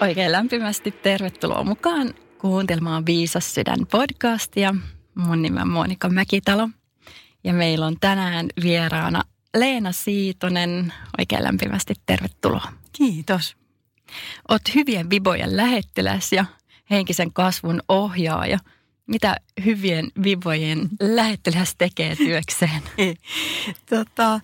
Oikein lämpimästi tervetuloa mukaan kuuntelemaan Viisas sydän podcastia. Mun nimi on Monika Mäkitalo ja meillä on tänään vieraana Leena Siitonen. Oikein lämpimästi tervetuloa. Kiitos. Oot hyvien vibojen lähettiläs ja henkisen kasvun ohjaaja. Mitä hyvien vivojen lähettiläs tekee työkseen? tota,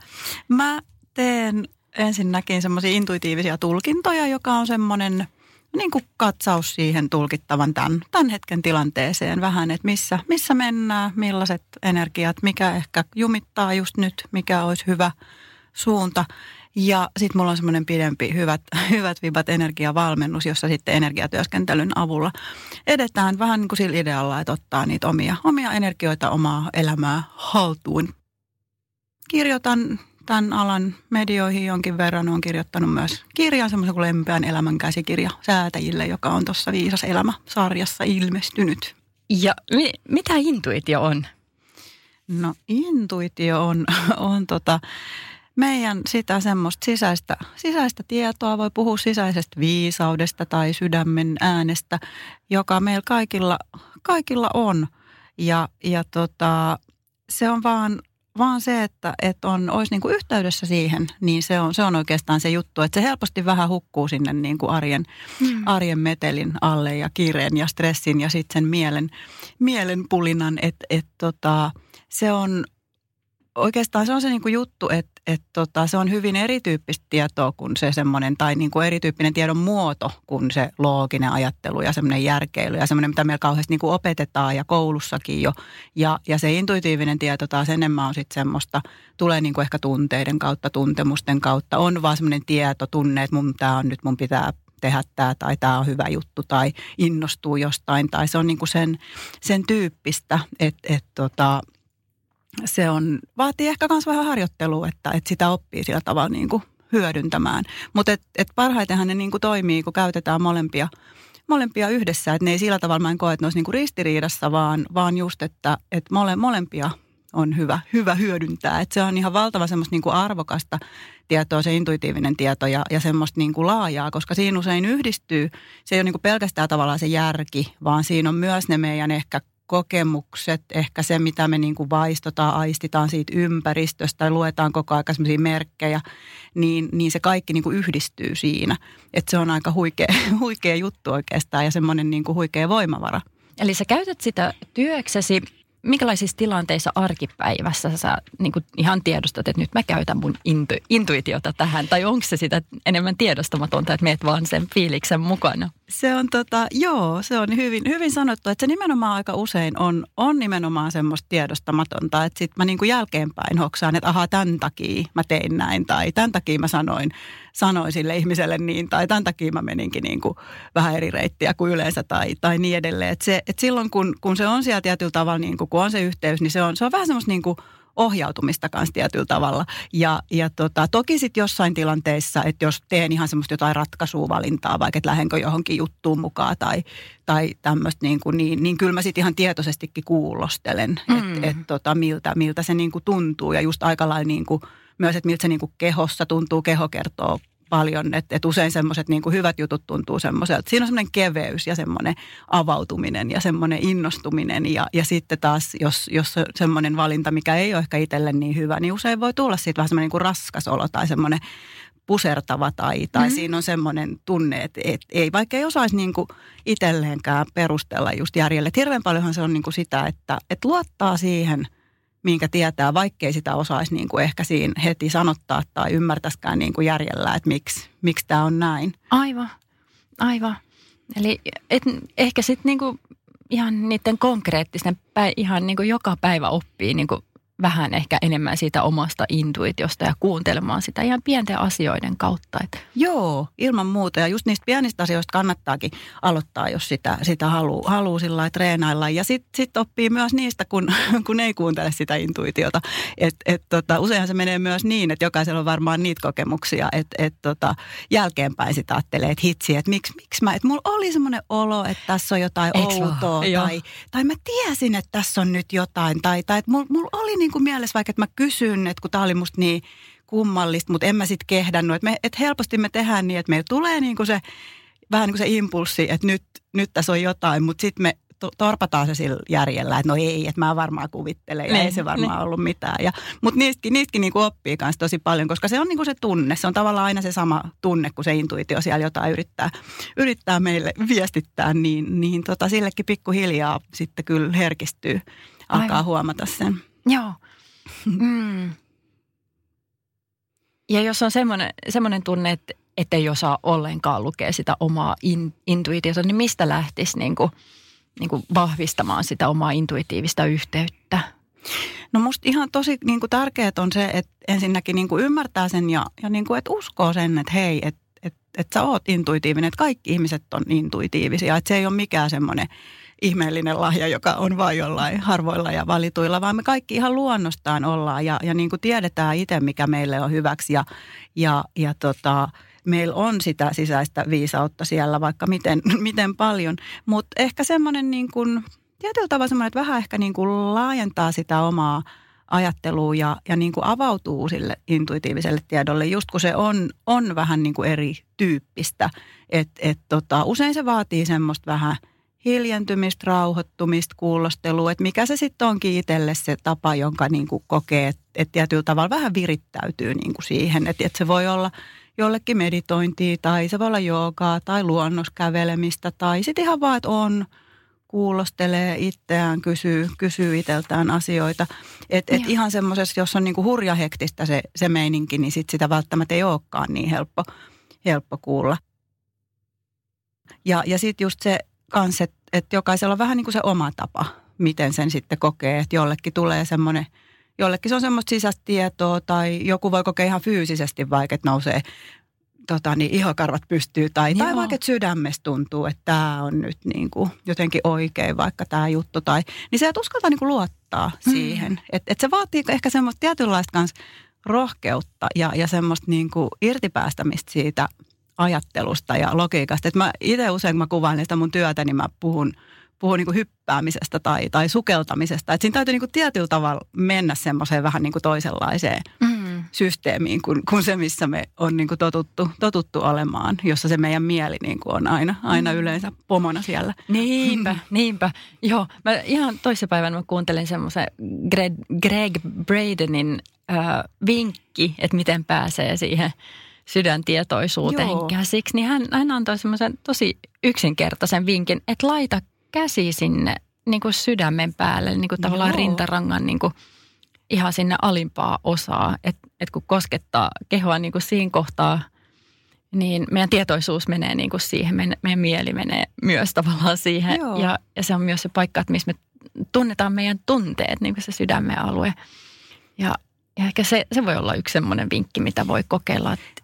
mä teen ensinnäkin semmoisia intuitiivisia tulkintoja, joka on semmoinen niin kuin katsaus siihen tulkittavan tämän, tämän hetken tilanteeseen vähän, että missä, missä mennään, millaiset energiat, mikä ehkä jumittaa just nyt, mikä olisi hyvä suunta. Ja sitten mulla on semmoinen pidempi hyvät, hyvät vibat energiavalmennus, jossa sitten energiatyöskentelyn avulla edetään vähän niin kuin sillä idealla, että ottaa niitä omia, omia energioita, omaa elämää haltuun. Kirjoitan tämän alan medioihin jonkin verran. Olen kirjoittanut myös kirjan, semmoisen kuin Lempeän elämän käsikirja säätäjille, joka on tuossa Viisas elämä-sarjassa ilmestynyt. Ja mi- mitä intuitio on? No intuitio on, on tota, meidän sitä semmoista sisäistä, sisäistä tietoa, voi puhua sisäisestä viisaudesta tai sydämen äänestä, joka meillä kaikilla, kaikilla on. Ja, ja tota, se on vaan vaan se, että, että on, olisi niin kuin yhteydessä siihen, niin se on, se on oikeastaan se juttu, että se helposti vähän hukkuu sinne niin kuin arjen, hmm. arjen metelin alle ja kiireen ja stressin ja sitten sen mielen, mielen pulinan, että et tota, se on oikeastaan se on se niin kuin juttu, että, että tota, se on hyvin erityyppistä tietoa kuin se semmoinen, tai niin kuin erityyppinen tiedon muoto kuin se looginen ajattelu ja semmoinen järkeily ja semmoinen, mitä meillä kauheasti niin kuin opetetaan ja koulussakin jo. Ja, ja se intuitiivinen tieto taas enemmän on sitten semmoista, tulee niin kuin ehkä tunteiden kautta, tuntemusten kautta. On vaan semmoinen tieto, tunne, että mun, tämä on nyt, mun pitää tehdä tämä tai tämä on hyvä juttu tai innostuu jostain tai se on niin kuin sen, sen tyyppistä, että, että tota, se on, vaatii ehkä myös vähän harjoittelua, että, että sitä oppii sillä tavalla niin kuin hyödyntämään. Mutta et, et parhaitenhan ne niin kuin toimii, kun käytetään molempia, molempia yhdessä. Että ne ei sillä tavalla, mä en koe, että ne olisi niin kuin ristiriidassa, vaan, vaan just, että, että mole, molempia on hyvä, hyvä hyödyntää. Että se on ihan valtava semmoista niin kuin arvokasta tietoa, se intuitiivinen tieto ja, ja semmoista niin kuin laajaa, koska siinä usein yhdistyy, se ei ole niin kuin pelkästään tavallaan se järki, vaan siinä on myös ne meidän ehkä kokemukset, ehkä se, mitä me niin kuin vaistotaan, aistitaan siitä ympäristöstä luetaan koko ajan sellaisia merkkejä, niin, niin se kaikki niin kuin yhdistyy siinä. Että se on aika huikea, huikea juttu oikeastaan ja semmoinen niin kuin huikea voimavara. Eli sä käytät sitä työksesi minkälaisissa tilanteissa arkipäivässä sä niin kuin ihan tiedostat, että nyt mä käytän mun intu, intuitiota tähän? Tai onko se sitä enemmän tiedostamatonta, että meet vaan sen fiiliksen mukana? Se on tota, joo, se on hyvin, hyvin sanottu, että se nimenomaan aika usein on, on nimenomaan semmoista tiedostamatonta, että sitten mä niin kuin jälkeenpäin hoksaan, että ahaa, tämän takia mä tein näin tai tämän takia mä sanoin, sanoin sille ihmiselle niin tai tämän takia mä meninkin niin kuin vähän eri reittiä kuin yleensä tai, tai niin edelleen. Että se, että silloin kun, kun se on siellä tietyllä tavalla, niin kuin, kun on se yhteys, niin se on, se on vähän semmoista niin kuin ohjautumista kanssa tietyllä tavalla. Ja, ja tota, toki sitten jossain tilanteissa, että jos teen ihan semmoista jotain ratkaisua valintaa, vaikka että lähdenkö johonkin juttuun mukaan tai, tai tämmöistä, niin, kuin, niin, niin kyllä mä sitten ihan tietoisestikin kuulostelen, mm. että et, tota, miltä, miltä se niin kuin tuntuu. Ja just aika lailla niin kuin, myös, että miltä se niin kuin kehossa tuntuu, keho kertoo paljon, että, että usein semmoiset niin hyvät jutut tuntuu semmoiselta. Siinä on semmoinen keveys ja semmoinen avautuminen ja semmoinen innostuminen ja, ja sitten taas, jos, jos semmoinen valinta, mikä ei ole ehkä itselle niin hyvä, niin usein voi tulla siitä vähän semmoinen niin raskas olo tai semmoinen pusertava tai, tai mm-hmm. siinä on semmoinen tunne, että, että ei, vaikka ei osaisi niin kuin itselleenkään perustella just järjelle. Että hirveän paljonhan se on niin kuin sitä, että, että luottaa siihen – minkä tietää, vaikkei sitä osaisi niin kuin ehkä siinä heti sanottaa tai ymmärtäisikään niin kuin järjellä, että miksi, miksi tämä on näin. Aivan, aivan. Eli et, ehkä sitten niinku ihan niiden konkreettisten, ihan niinku joka päivä oppii niinku vähän ehkä enemmän siitä omasta intuitiosta ja kuuntelemaan sitä ihan pienten asioiden kautta. Että. Joo, ilman muuta. Ja just niistä pienistä asioista kannattaakin aloittaa, jos sitä, sitä haluaa haluu sillä treenailla. Ja sitten sit oppii myös niistä, kun, kun ei kuuntele sitä intuitiota. Et, et tota, useinhan se menee myös niin, että jokaisella on varmaan niitä kokemuksia, että et tota, jälkeenpäin sitä ajattelee, että hitsi, että miksi, miksi mä, että mulla oli semmoinen olo, että tässä on jotain Eks outoa. Tai, tai mä tiesin, että tässä on nyt jotain. Tai, tai että mulla mul oli niin kuin mielessä vaikka, että mä kysyn, että kun tää oli musta niin kummallista, mutta en mä sitten kehdannut. Että, me, että helposti me tehdään niin, että meillä tulee niin kuin se vähän niin kuin se impulssi, että nyt, nyt tässä on jotain, mutta sitten me torpataan se sillä järjellä, että no ei, että mä varmaan kuvittelen ja ne, ei se varmaan ne. ollut mitään. Ja, mutta niistäkin, niistäkin niin kuin oppii myös tosi paljon, koska se on niin kuin se tunne. Se on tavallaan aina se sama tunne, kun se intuitio siellä jotain yrittää, yrittää meille viestittää, niin, niin tota, sillekin pikkuhiljaa sitten kyllä herkistyy, alkaa Aivan. huomata sen. Joo. Mm. Ja jos on semmoinen, semmoinen tunne, että, että ei osaa ollenkaan lukea sitä omaa in, intuitiota, niin mistä lähtisi niin kuin, niin kuin vahvistamaan sitä omaa intuitiivista yhteyttä? No musta ihan tosi niin kuin tärkeää on se, että ensinnäkin niin kuin ymmärtää sen ja, ja niin kuin, että uskoo sen, että hei, että että sä oot intuitiivinen, että kaikki ihmiset on intuitiivisia, että se ei ole mikään semmoinen – ihmeellinen lahja, joka on vain jollain harvoilla ja valituilla, vaan me kaikki ihan luonnostaan ollaan ja, ja niin kuin tiedetään itse, mikä meille on hyväksi ja, ja, ja tota, meillä on sitä sisäistä viisautta siellä vaikka miten, miten paljon, mutta ehkä semmoinen niin kuin, tietyllä tavalla semmoinen, että vähän ehkä niin kuin laajentaa sitä omaa ajattelua ja, ja niin kuin avautuu sille intuitiiviselle tiedolle, just kun se on, on vähän niin kuin erityyppistä. Et, et tota, usein se vaatii semmoista vähän – hiljentymistä, rauhoittumista, kuulostelua, että mikä se sitten onkin itselle se tapa, jonka niin kuin kokee, että, että tietyllä tavalla vähän virittäytyy niin kuin siihen, että, että se voi olla jollekin meditointia tai se voi olla joogaa tai luonnoskävelemistä tai sitten ihan vaan, että on, kuulostelee itseään, kysyy, kysyy itseltään asioita. Että et ihan semmoisessa, jos on niinku hurja hektistä se, se meininki, niin sit sitä välttämättä ei olekaan niin helppo, helppo kuulla. Ja, ja sitten just se kanssa, että, että jokaisella on vähän niin kuin se oma tapa, miten sen sitten kokee. Että jollekin tulee semmoinen, jollekin se on semmoista sisäistä tietoa tai joku voi kokea ihan fyysisesti vaikka, että nousee tota, niin ihokarvat pystyy tai, tai vaikka että sydämestä tuntuu, että tämä on nyt niin kuin jotenkin oikein vaikka tämä juttu. Tai, niin se, että uskaltaa niin kuin luottaa mm. siihen. Että et se vaatii ehkä semmoista tietynlaista kans rohkeutta ja, ja semmoista niin kuin irtipäästämistä siitä – ajattelusta ja logiikasta. Et mä itse usein, kun mä kuvaan sitä mun työtä, niin mä puhun, puhun niin kuin hyppäämisestä tai, tai sukeltamisesta. Että siinä täytyy niin kuin tietyllä tavalla mennä semmoiseen vähän niin kuin toisenlaiseen mm. Systeemiin kuin, kuin se, missä me on niin kuin totuttu, totuttu olemaan, jossa se meidän mieli niin kuin on aina, aina mm. yleensä pomona siellä. Niinpä, niinpä. Joo, mä ihan toissapäivänä mä kuuntelin semmoisen Greg, Greg Bradenin äh, vinkki, että miten pääsee siihen – sydäntietoisuuteen Joo. käsiksi, niin hän, hän antoi semmoisen tosi yksinkertaisen vinkin, että laita käsi sinne niin kuin sydämen päälle, niin kuin tavallaan Joo. rintarangan niin kuin ihan sinne alimpaa osaa. Että et kun koskettaa kehoa niin kuin siinä kohtaa, niin meidän tietoisuus menee niin kuin siihen, meidän, meidän mieli menee myös tavallaan siihen. Ja, ja se on myös se paikka, että missä me tunnetaan meidän tunteet, niin kuin se sydämen alue. Ja, ja ehkä se, se voi olla yksi semmoinen vinkki, mitä voi kokeilla, että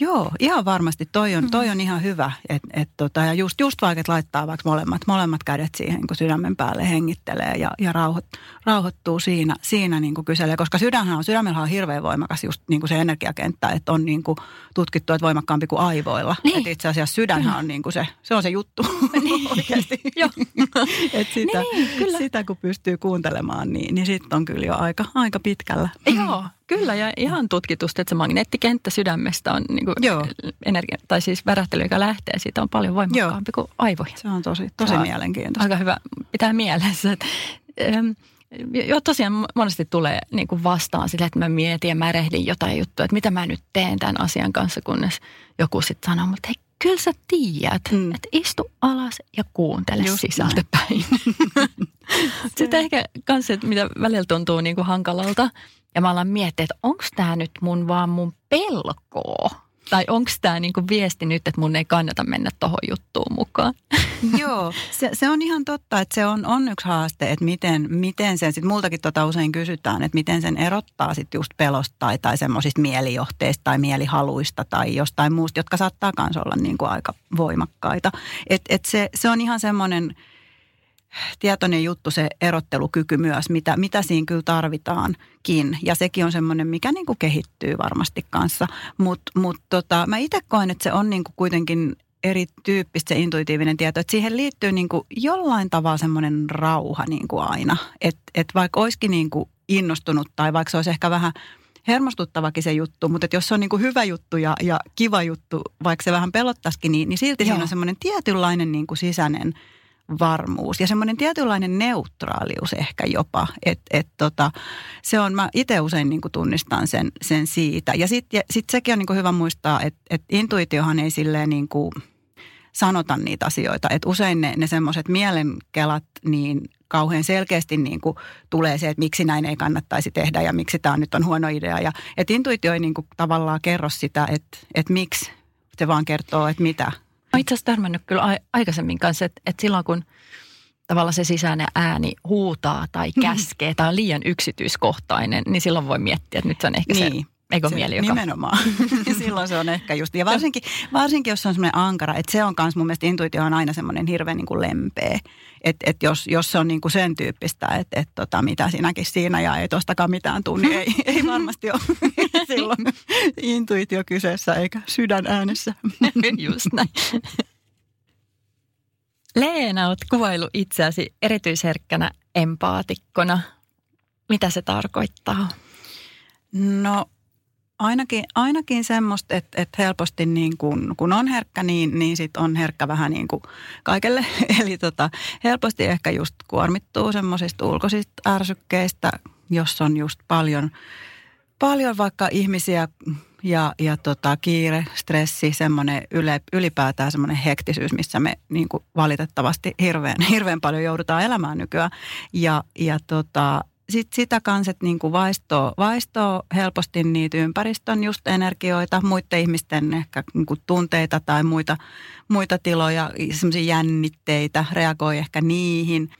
Joo, ihan varmasti. Toi on, toi on ihan hyvä. Et, et tota, ja just, just vaikka, laittaa vaikka molemmat, molemmat kädet siihen, kun sydämen päälle hengittelee ja, ja rauhoit, rauhoittuu siinä, siinä niin kuin kyselee. Koska sydänhän on, sydämellä on hirveän voimakas just niin kuin se energiakenttä, että on niin kuin tutkittu, että voimakkaampi kuin aivoilla. Niin. Että itse asiassa sydänhän on niin kuin se, se on se juttu niin. oikeasti. Joo. Et sitä, niin, kyllä. sitä kun pystyy kuuntelemaan, niin, niin sitten on kyllä jo aika, aika pitkällä. Joo, Kyllä, ja ihan tutkitusti, että se magneettikenttä sydämestä on niin kuin Joo. energia, tai siis värähtely, joka lähtee siitä, on paljon voimakkaampi Joo. kuin aivoihin. Se on tosi, tosi on mielenkiintoista. Aika hyvä pitää mielessä. Että, ähm, Joo, tosiaan monesti tulee niin kuin vastaan sille, että mä mietin ja mä rehdin jotain juttua, että mitä mä nyt teen tämän asian kanssa, kunnes joku sitten sanoo, mutta hei, kyllä sä tiedät, mm. että istu alas ja kuuntele Just sisältöpäin. sitten ehkä kanssa, että mitä välillä tuntuu niin kuin hankalalta, ja mä alan miettiä, että onko tämä nyt mun vaan mun pelkoa. Tai onko tämä niinku viesti nyt, että mun ei kannata mennä tuohon juttuun mukaan? Joo, se, se on ihan totta, että se on, on yksi haaste, että miten, miten sen, sit multakin tota usein kysytään, että miten sen erottaa sitten just pelosta tai, tai semmoisista mielijohteista tai mielihaluista tai jostain muusta, jotka saattaa myös olla niin kuin aika voimakkaita. Et, et se, se on ihan semmoinen tietoinen juttu se erottelukyky myös, mitä, mitä siinä kyllä tarvitaankin. Ja sekin on semmoinen, mikä niin kuin kehittyy varmasti kanssa. Mutta mut tota, mä itse koen, että se on niin kuin kuitenkin erityyppistä se intuitiivinen tieto, että siihen liittyy niin kuin jollain tavalla semmoinen rauha niin kuin aina. Että et vaikka olisikin niin kuin innostunut tai vaikka se olisi ehkä vähän hermostuttavakin se juttu, mutta että jos se on niin kuin hyvä juttu ja, ja kiva juttu, vaikka se vähän pelottaisikin, niin, niin silti Joo. siinä on semmoinen tietynlainen niin kuin sisäinen – varmuus ja semmoinen tietynlainen neutraalius ehkä jopa. Että et tota, se on, mä itse usein niin kuin tunnistan sen, sen siitä. Ja sitten sit sekin on niin kuin hyvä muistaa, että et intuitiohan ei silleen niin kuin sanota niitä asioita. Että usein ne, ne semmoiset mielenkelat niin kauhean selkeästi niin kuin tulee se, että miksi näin ei kannattaisi tehdä ja miksi tämä nyt on huono idea. Ja että intuitio ei niin kuin tavallaan kerro sitä, että, että miksi, se vaan kertoo, että mitä Mä itse asiassa törmännyt kyllä aikaisemmin kanssa, että, että silloin kun tavallaan se sisäinen ääni huutaa tai käskee tai on liian yksityiskohtainen, niin silloin voi miettiä, että nyt se on ehkä niin. se Eikö se, mieli, joka... Nimenomaan. Silloin se on ehkä just. Ja varsinkin, varsinkin jos on semmoinen ankara, että se on myös mun mielestä intuitio on aina semmoinen hirveän niin kuin lempeä. Että et jos, jos se on niin kuin sen tyyppistä, että et tota, mitä sinäkin siinä ja ei tostakaan mitään tunni, niin ei, ei varmasti ole silloin intuitio kyseessä eikä sydän äänessä. just näin. Leena, olet kuvailu itseäsi erityisherkkänä empaatikkona. Mitä se tarkoittaa? No ainakin, ainakin semmoista, että, että helposti niin kun, kun on herkkä, niin, niin sit on herkkä vähän niin kuin kaikelle. Eli tota, helposti ehkä just kuormittuu semmoisista ulkoisista ärsykkeistä, jos on just paljon, paljon vaikka ihmisiä ja, ja tota, kiire, stressi, semmoinen yle, ylipäätään semmoinen hektisyys, missä me niin kuin valitettavasti hirveän, hirveän paljon joudutaan elämään nykyään. Ja, ja tota, sit sitä kanssa, että niin kuin vaistoo, vaistoo helposti niitä ympäristön just energioita, muiden ihmisten ehkä niin kuin tunteita tai muita, muita tiloja, semmoisia jännitteitä, reagoi ehkä niihin.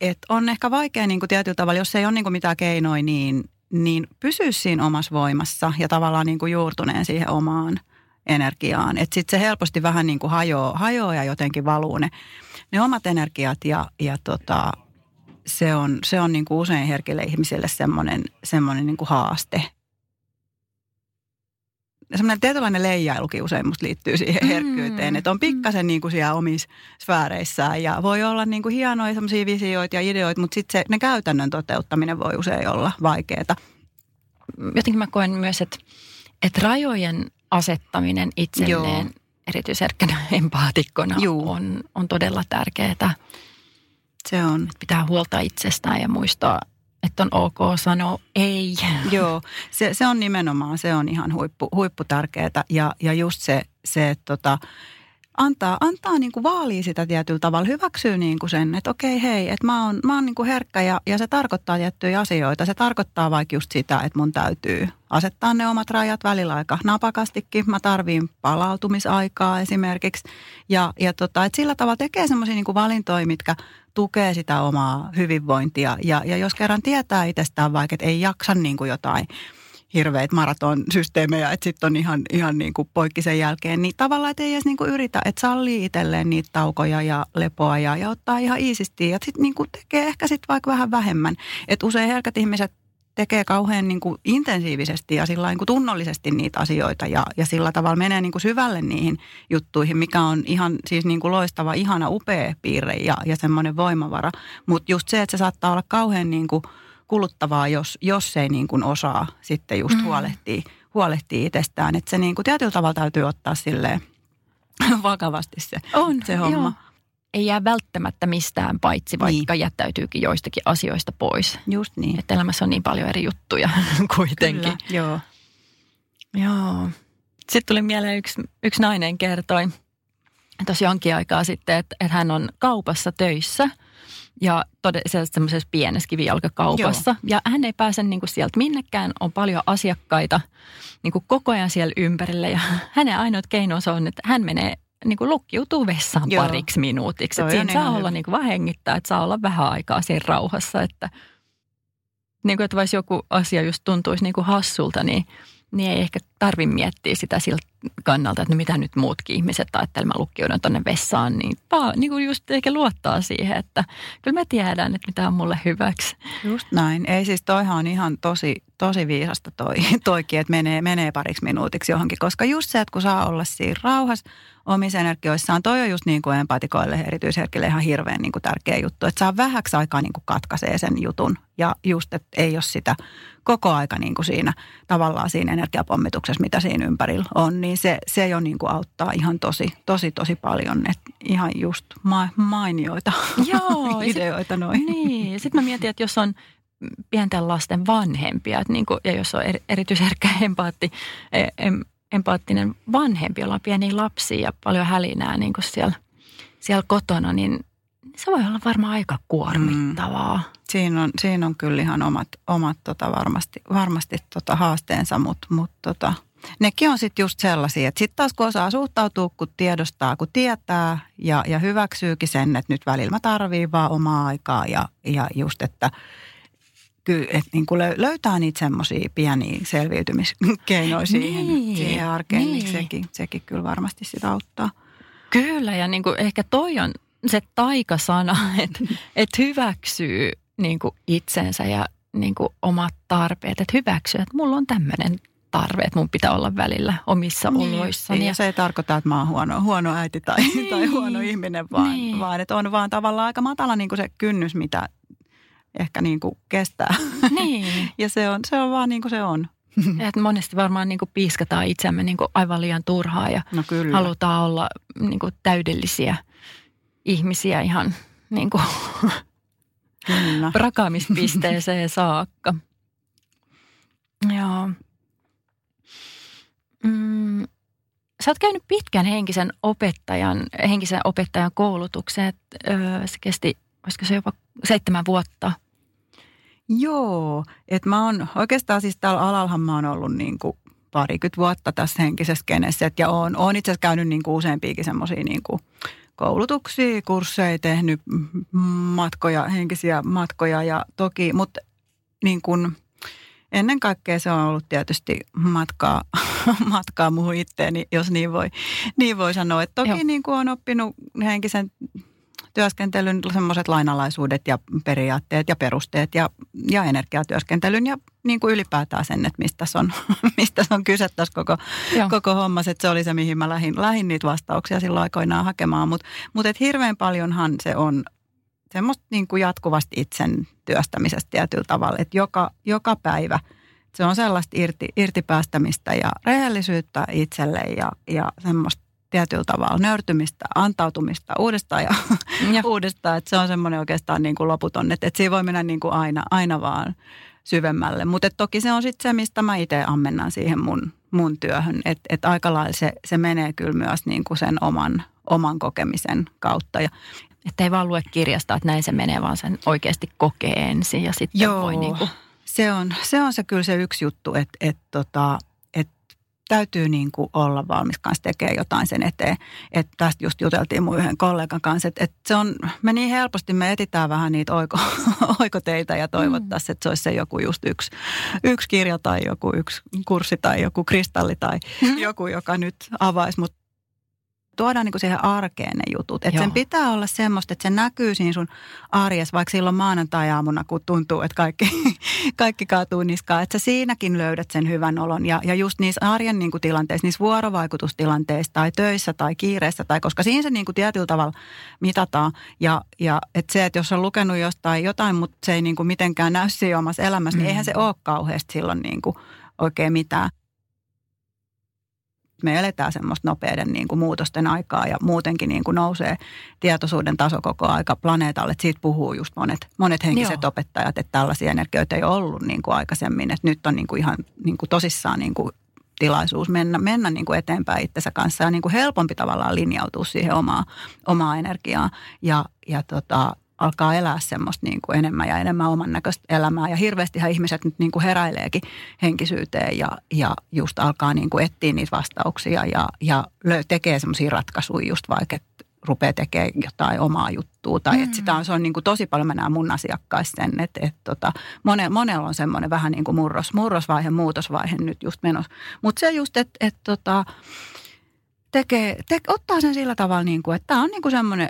Et on ehkä vaikea niin kuin tietyllä tavalla, jos ei ole niin kuin mitään keinoja, niin, niin pysyä siinä omassa voimassa ja tavallaan niin kuin juurtuneen siihen omaan energiaan. Että sitten se helposti vähän niin kuin hajoaa, hajoaa ja jotenkin valuu ne, ne omat energiat ja, ja tota, se on, se on niin kuin usein herkille ihmisille semmoinen, semmoinen niin kuin haaste. Semmoinen tietynlainen leijailukin usein musta liittyy siihen mm. herkkyyteen, että on pikkasen niin kuin siellä omissa sfääreissään ja voi olla niin kuin hienoja semmoisia visioita ja ideoita, mutta sitten ne käytännön toteuttaminen voi usein olla vaikeaa. Jotenkin mä koen myös, että, että rajojen asettaminen itselleen Joo. erityisherkkänä empaatikkona on, on todella tärkeää. Se on. Pitää huolta itsestään ja muistaa, että on ok sanoa ei. Joo, se, se on nimenomaan, se on ihan huippu, huippu tärkeää. Ja, ja just se, se että tota, antaa, antaa niin kuin vaalia sitä tietyllä tavalla, hyväksyy niin kuin sen, että okei hei, että mä oon, mä oon niin kuin herkkä ja, ja se tarkoittaa tiettyjä asioita. Se tarkoittaa vaikka just sitä, että mun täytyy asettaa ne omat rajat välillä aika napakastikin. Mä tarviin palautumisaikaa esimerkiksi ja, ja tota, että sillä tavalla tekee semmoisia niin valintoja, mitkä tukee sitä omaa hyvinvointia ja, ja jos kerran tietää itsestään vaikka, että ei jaksa niin kuin jotain – hirveitä maratonsysteemejä, että sitten on ihan, ihan niin kuin poikki sen jälkeen, niin tavallaan, että ei edes niin kuin yritä, että sallii itselleen niitä taukoja ja lepoa ja, ja ottaa ihan iisisti ja sitten niin kuin tekee ehkä sitten vaikka vähän vähemmän. Että usein herkät ihmiset tekee kauhean niin kuin intensiivisesti ja sillä niin kuin tunnollisesti niitä asioita ja, ja sillä tavalla menee niin kuin syvälle niihin juttuihin, mikä on ihan siis niin kuin loistava, ihana, upea piirre ja, ja semmoinen voimavara. Mutta just se, että se saattaa olla kauhean niin kuin – kuluttavaa, jos, jos ei niin kuin osaa sitten just mm. huolehtia, huolehtia itsestään. Että se niin kuin tietyllä tavalla täytyy ottaa sille vakavasti se, on, se homma. Joo. Ei jää välttämättä mistään paitsi, vaikka niin. jättäytyykin joistakin asioista pois. Just niin. Että elämässä on niin paljon eri juttuja kuitenkin. Kyllä, joo. Joo. Sitten tuli mieleen yksi, yksi nainen kertoi tuossa jonkin aikaa sitten, että, että hän on kaupassa töissä – ja todella semmoisessa pienessä kivijalkakaupassa. Joo. Ja hän ei pääse niin kuin sieltä minnekään, on paljon asiakkaita niin kuin koko ajan siellä ympärillä. Ja hänen ainoat keinonsa on, että hän menee niin kuin lukkiutuu vessaan Joo. pariksi minuutiksi. Että siinä saa olla niin kuin vaan hengittää, että saa olla vähän aikaa siinä rauhassa. Että, niin kuin, että vaikka joku asia just tuntuisi niin kuin hassulta, niin – niin ei ehkä tarvi miettiä sitä siltä kannalta, että no mitä nyt muutkin ihmiset ajattelee, mä lukkiudun tuonne vessaan, niin vaan niin kuin just ehkä luottaa siihen, että kyllä mä tiedän, että mitä on mulle hyväksi. Just näin. Ei siis toihan on ihan tosi, tosi viisasta toi, toikin, että menee, menee pariksi minuutiksi johonkin, koska just se, että kun saa olla siinä rauhassa, omissa energioissaan. Toi on just niin kuin empatikoille, erityisherkille ihan hirveän niin kuin tärkeä juttu, että saa vähäksi aikaa niin kuin katkaisee sen jutun ja just, että ei ole sitä koko aika niin kuin siinä tavallaan siinä energiapommituksessa, mitä siinä ympärillä on, niin se, se jo niin kuin auttaa ihan tosi, tosi, tosi paljon. Että ihan just ma- mainioita Joo, ideoita sit, noin. Niin, sitten mä mietin, että jos on pienten lasten vanhempia, että niin kuin, ja jos on erityisherkkä empaatti, em, empaattinen vanhempi, jolla on pieniä lapsia ja paljon hälinää niin kuin siellä, siellä kotona, niin se voi olla varmaan aika kuormittavaa. Mm. Siinä, on, siinä on kyllä ihan omat, omat tota varmasti, varmasti tota haasteensa, mutta mut tota, nekin on sitten just sellaisia, että sitten taas kun osaa suhtautua, kun tiedostaa, kun tietää ja, ja hyväksyykin sen, että nyt välillä mä tarviin vaan omaa aikaa ja, ja just, että – kyllä, että niin kuin löytää niitä semmoisia pieniä selviytymiskeinoja siihen, niin, siihen arkeen, niin. niin sekin, sekin kyllä varmasti sitä auttaa. Kyllä, ja niin kuin ehkä toi on se taikasana, että, että hyväksyy niin kuin itsensä ja niin kuin omat tarpeet, että hyväksyy, että mulla on tämmöinen tarve, että mun pitää olla välillä omissa niin, oloissani. Ja se ei tarkoita, että mä oon huono, huono äiti tai, niin, tai huono ihminen, vaan, niin. vaan että on vaan tavallaan aika matala niin kuin se kynnys, mitä ehkä niin kuin kestää. Niin. ja se on, se on vaan niin kuin se on. Et monesti varmaan niin kuin piiskataan itsemme niin kuin aivan liian turhaa ja no kyllä. halutaan olla niin kuin täydellisiä ihmisiä ihan niin kuin kyllä. rakaamispisteeseen saakka. Joo. Mm, sä oot käynyt pitkän henkisen opettajan, henkisen opettajan koulutuksen. se kesti, olisiko se jopa seitsemän vuotta – Joo, että mä oon oikeastaan siis täällä alallahan mä oon ollut niin kuin parikymmentä vuotta tässä henkisessä kenessä. ja oon, oon itse asiassa käynyt niin kuin useampiakin semmoisia niin kuin koulutuksia, kursseja, tehnyt matkoja, henkisiä matkoja ja toki, mutta niin kuin ennen kaikkea se on ollut tietysti matkaa, matkaa muuhun itteeni, jos niin voi, niin voi sanoa. Et toki niin kuin on oppinut henkisen työskentelyn semmoiset lainalaisuudet ja periaatteet ja perusteet ja, ja energiatyöskentelyn ja niin kuin ylipäätään sen, että mistä se on, mistä se on kyse tässä koko, koko hommassa. Että se oli se, mihin mä lähdin, lähdin niitä vastauksia silloin aikoinaan hakemaan. Mutta mut, mut hirveän paljonhan se on semmoista niin kuin jatkuvasti itsen työstämisestä tietyllä tavalla, että joka, joka päivä se on sellaista irti, irtipäästämistä ja rehellisyyttä itselle ja, ja semmoista tietyllä tavalla nöyrtymistä, antautumista uudestaan ja, ja. uudestaan. Että se on semmoinen oikeastaan niin kuin loputon, että, että siinä voi mennä niin kuin aina, aina vaan syvemmälle. Mutta toki se on sitten se, mistä mä itse ammennan siihen mun, mun työhön. Että et aika lailla se, se menee kyllä myös niin kuin sen oman, oman kokemisen kautta. Ja, että ei vaan lue kirjasta, että näin se menee, vaan sen oikeasti kokee ensin ja sitten Joo, voi niin kuin... se, on, se on se kyllä se yksi juttu, että, että tota, täytyy niin kuin olla valmis kanssa tekemään jotain sen eteen. Että tästä just juteltiin mun yhden kollegan kanssa, että, että se on, me niin helposti me etitään vähän niitä oiko, oikoteita ja toivottaisiin, että se olisi se joku just yksi, yksi kirja tai joku yksi kurssi tai joku kristalli tai mm-hmm. joku, joka nyt avaisi. Mutta tuodaan niin kuin siihen arkeen ne jutut. Että sen pitää olla semmoista, että se näkyy siinä sun arjessa, vaikka silloin maanantai-aamuna, kun tuntuu, että kaikki, kaikki kaatuu niskaan. Että sä siinäkin löydät sen hyvän olon. Ja, ja just niissä arjen niin kuin tilanteissa, niissä vuorovaikutustilanteissa tai töissä tai kiireessä, tai koska siinä se niin kuin tietyllä tavalla mitataan. Ja, ja että se, että jos on lukenut jostain jotain, mutta se ei niin kuin mitenkään näy siinä omassa elämässä, mm. niin eihän se ole kauheasti silloin niin kuin oikein mitään me eletään semmoista nopeiden niin kuin muutosten aikaa ja muutenkin niin kuin nousee tietoisuuden taso koko aika planeetalle. Että siitä puhuu just monet, monet henkiset Joo. opettajat, että tällaisia energioita ei ollut niin kuin aikaisemmin. Että nyt on niin kuin ihan niin kuin tosissaan niin kuin tilaisuus mennä, mennä niin kuin eteenpäin itsensä kanssa ja niin kuin helpompi tavallaan linjautua siihen omaa, omaa energiaa. Ja, ja tota, alkaa elää semmoista niin kuin enemmän ja enemmän oman näköistä elämää. Ja hirveästihän ihmiset nyt niin kuin heräileekin henkisyyteen ja, ja just alkaa niin kuin etsiä niitä vastauksia ja, ja tekee semmoisia ratkaisuja just vaikka, että rupeaa tekemään jotain omaa juttua. Tai mm. että sitä on, se on niin kuin tosi paljon, mä näen mun asiakkaissa sen, että, että tota, mone, monella on semmoinen vähän niin kuin murros, murrosvaihe, muutosvaihe nyt just menossa. Mutta se just, että, että tota, tekee, te, ottaa sen sillä tavalla, niin kuin, että tämä on niin kuin semmoinen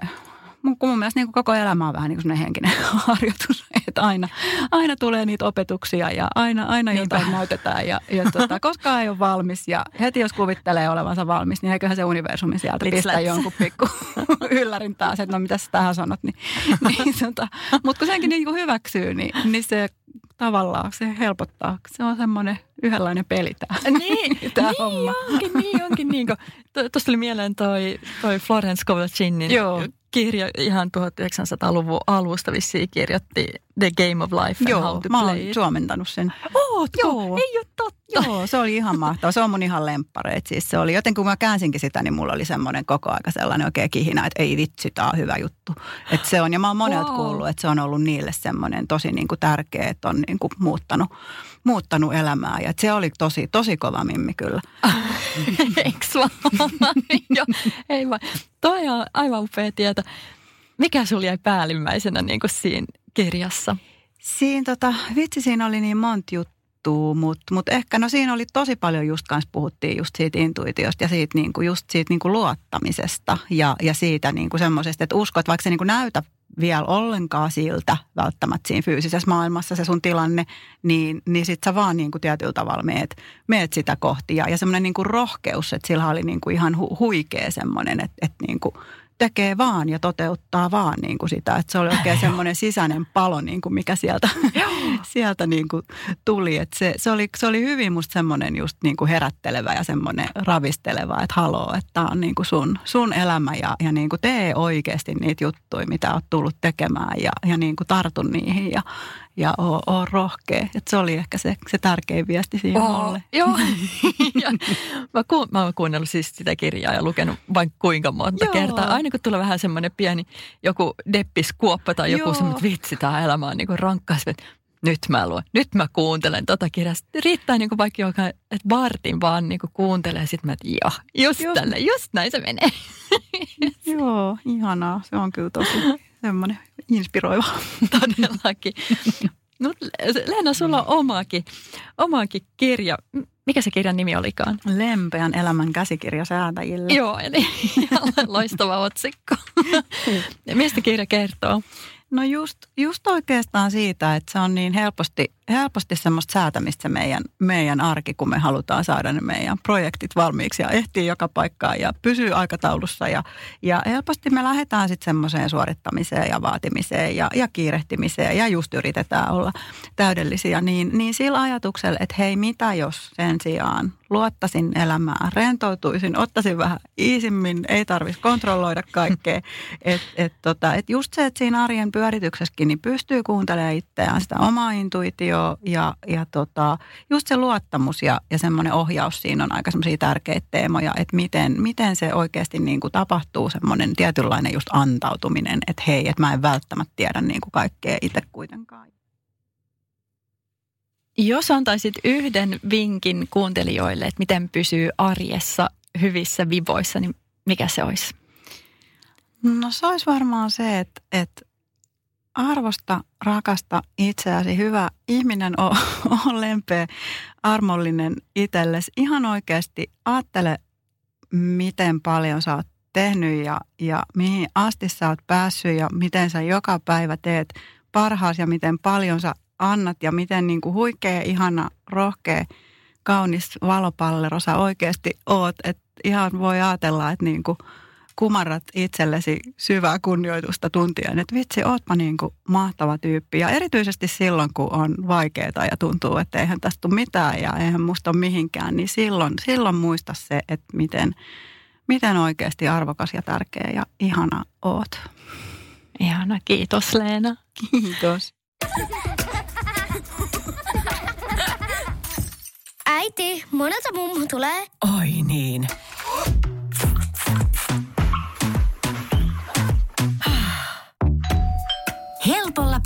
kun mun mielestä niin kuin koko elämä on vähän niin kuin henkinen harjoitus, että aina, aina tulee niitä opetuksia ja aina, aina jotain näytetään ja, ja tota, koskaan ei ole valmis ja heti jos kuvittelee olevansa valmis, niin eiköhän se universumi sieltä Let's pistää jonkun pikku yllärin taas, että no mitä sä tähän sanot. Niin, niin, tota, Mutta kun senkin niin kuin hyväksyy, niin, niin se tavallaan se helpottaa. Se on semmoinen yhdenlainen peli tämä, niin, tämä niin homma. Onkin, niin onkin. Niin Tuosta tuli mieleen toi, toi Florence Kovacinin kirja ihan 1900-luvun alusta vissiin kirjoitti The Game of Life and Joo, How to mä Play oon suomentanut sen. Ootko? Joo. Ei ole totta. Joo, se oli ihan mahtava. Se on mun ihan lemppareit. Siis se oli, joten kun mä käänsinkin sitä, niin mulla oli semmoinen koko aika sellainen oikein kihinä, että ei vitsi, tämä on hyvä juttu. Että se on, ja mä oon monelta wow. kuullut, että se on ollut niille semmoinen tosi niin kuin tärkeä, että on niin kuin muuttanut, muuttanut elämää. Ja se oli tosi, tosi kova mimmi kyllä. Eikö vaan? Joo, ei vaan. Toi on aivan upea tieto. Mikä sulla jäi päällimmäisenä niin kuin siinä kirjassa? Siinä tota, vitsi siinä oli niin monta juttua, mutta mut ehkä no siinä oli tosi paljon just kanssa puhuttiin just siitä intuitiosta ja siitä niinku, just siitä niinku luottamisesta ja, ja siitä niinku semmoisesta, että uskot, vaikka se niinku näytä vielä ollenkaan siltä välttämättä siinä fyysisessä maailmassa se sun tilanne, niin, niin sit sä vaan niin kuin tietyllä tavalla meet, meet sitä kohti. Ja, ja semmoinen niin kuin rohkeus, että sillä oli niin kuin ihan hu, huikea semmoinen, että, että niin kuin tekee vaan ja toteuttaa vaan niin kuin sitä. Että se oli oikein semmoinen sisäinen palo, niin kuin mikä sieltä, sieltä niin kuin tuli. Että se, se, oli, se oli hyvin musta semmoinen just niin kuin herättelevä ja semmoinen ravisteleva, että haloo, että tämä on niin kuin sun, sun elämä ja, ja niin kuin tee oikeasti niitä juttuja, mitä oot tullut tekemään ja, ja niin kuin tartun niihin ja, ja oo, oo rohkea. Et se oli ehkä se, se tärkein viesti siinä mulle. Joo. ja mä, ku, mä oon kuunnellut siis sitä kirjaa ja lukenut vain kuinka monta joo. kertaa. Aina kun tulee vähän semmoinen pieni joku deppiskuoppa tai joku semmoinen, vitsi, tämä elämä on niin rankkaas, että nyt mä luen, nyt mä kuuntelen tota kirjaa. Sitten riittää niin kuin vaikka joka, että vartin vaan niin kuin kuuntelee. Sitten mä, että joo, just, just. tälle, just näin se menee. joo, ihanaa. Se on kyllä tosi semmoinen inspiroiva. Todellakin. No, Leena, sulla on omaakin, omaakin kirja. Mikä se kirjan nimi olikaan? Lempeän elämän käsikirja säätäjille. Joo, eli loistava otsikko. Mistä kirja kertoo? No just, just oikeastaan siitä, että se on niin helposti, helposti semmoista säätämistä meidän, meidän arki, kun me halutaan saada ne meidän projektit valmiiksi ja ehtii joka paikkaan ja pysyy aikataulussa. Ja, ja helposti me lähdetään sitten semmoiseen suorittamiseen ja vaatimiseen ja, ja kiirehtimiseen ja just yritetään olla täydellisiä. Niin, niin sillä ajatuksella, että hei mitä jos sen sijaan luottaisin elämään, rentoutuisin, ottaisin vähän iisimmin, ei tarvitsisi kontrolloida kaikkea. Että et tota, et just se, että siinä arjen pyörityksessäkin niin pystyy kuuntelemaan itseään, sitä omaa intuitioa ja, ja tota, just se luottamus ja, ja semmoinen ohjaus siinä on aika semmoisia tärkeitä teemoja, että miten, miten se oikeasti niin kuin tapahtuu semmoinen tietynlainen just antautuminen, että hei, että mä en välttämättä tiedä niin kuin kaikkea itse kuitenkaan. Jos antaisit yhden vinkin kuuntelijoille, että miten pysyy arjessa hyvissä vivoissa, niin mikä se olisi? No se olisi varmaan se, että, että arvosta, rakasta itseäsi, hyvä ihminen on, on lempeä, armollinen itsellesi. Ihan oikeasti ajattele, miten paljon sä oot tehnyt ja, ja mihin asti sä oot päässyt ja miten sä joka päivä teet parhaas ja miten paljon sä annat ja miten niin kuin huikea, ihana, rohkea, kaunis valopallero sä oikeasti oot. Että ihan voi ajatella, että niin kuin kumarrat itsellesi syvää kunnioitusta tuntien, että vitsi, ootpa niin kuin mahtava tyyppi. Ja erityisesti silloin, kun on vaikeaa ja tuntuu, että eihän tästä tule mitään ja eihän musta ole mihinkään, niin silloin, silloin muista se, että miten, miten oikeasti arvokas ja tärkeä ja ihana oot. Ihana, kiitos Leena. Kiitos. Äiti, monelta mummu tulee? Oi niin.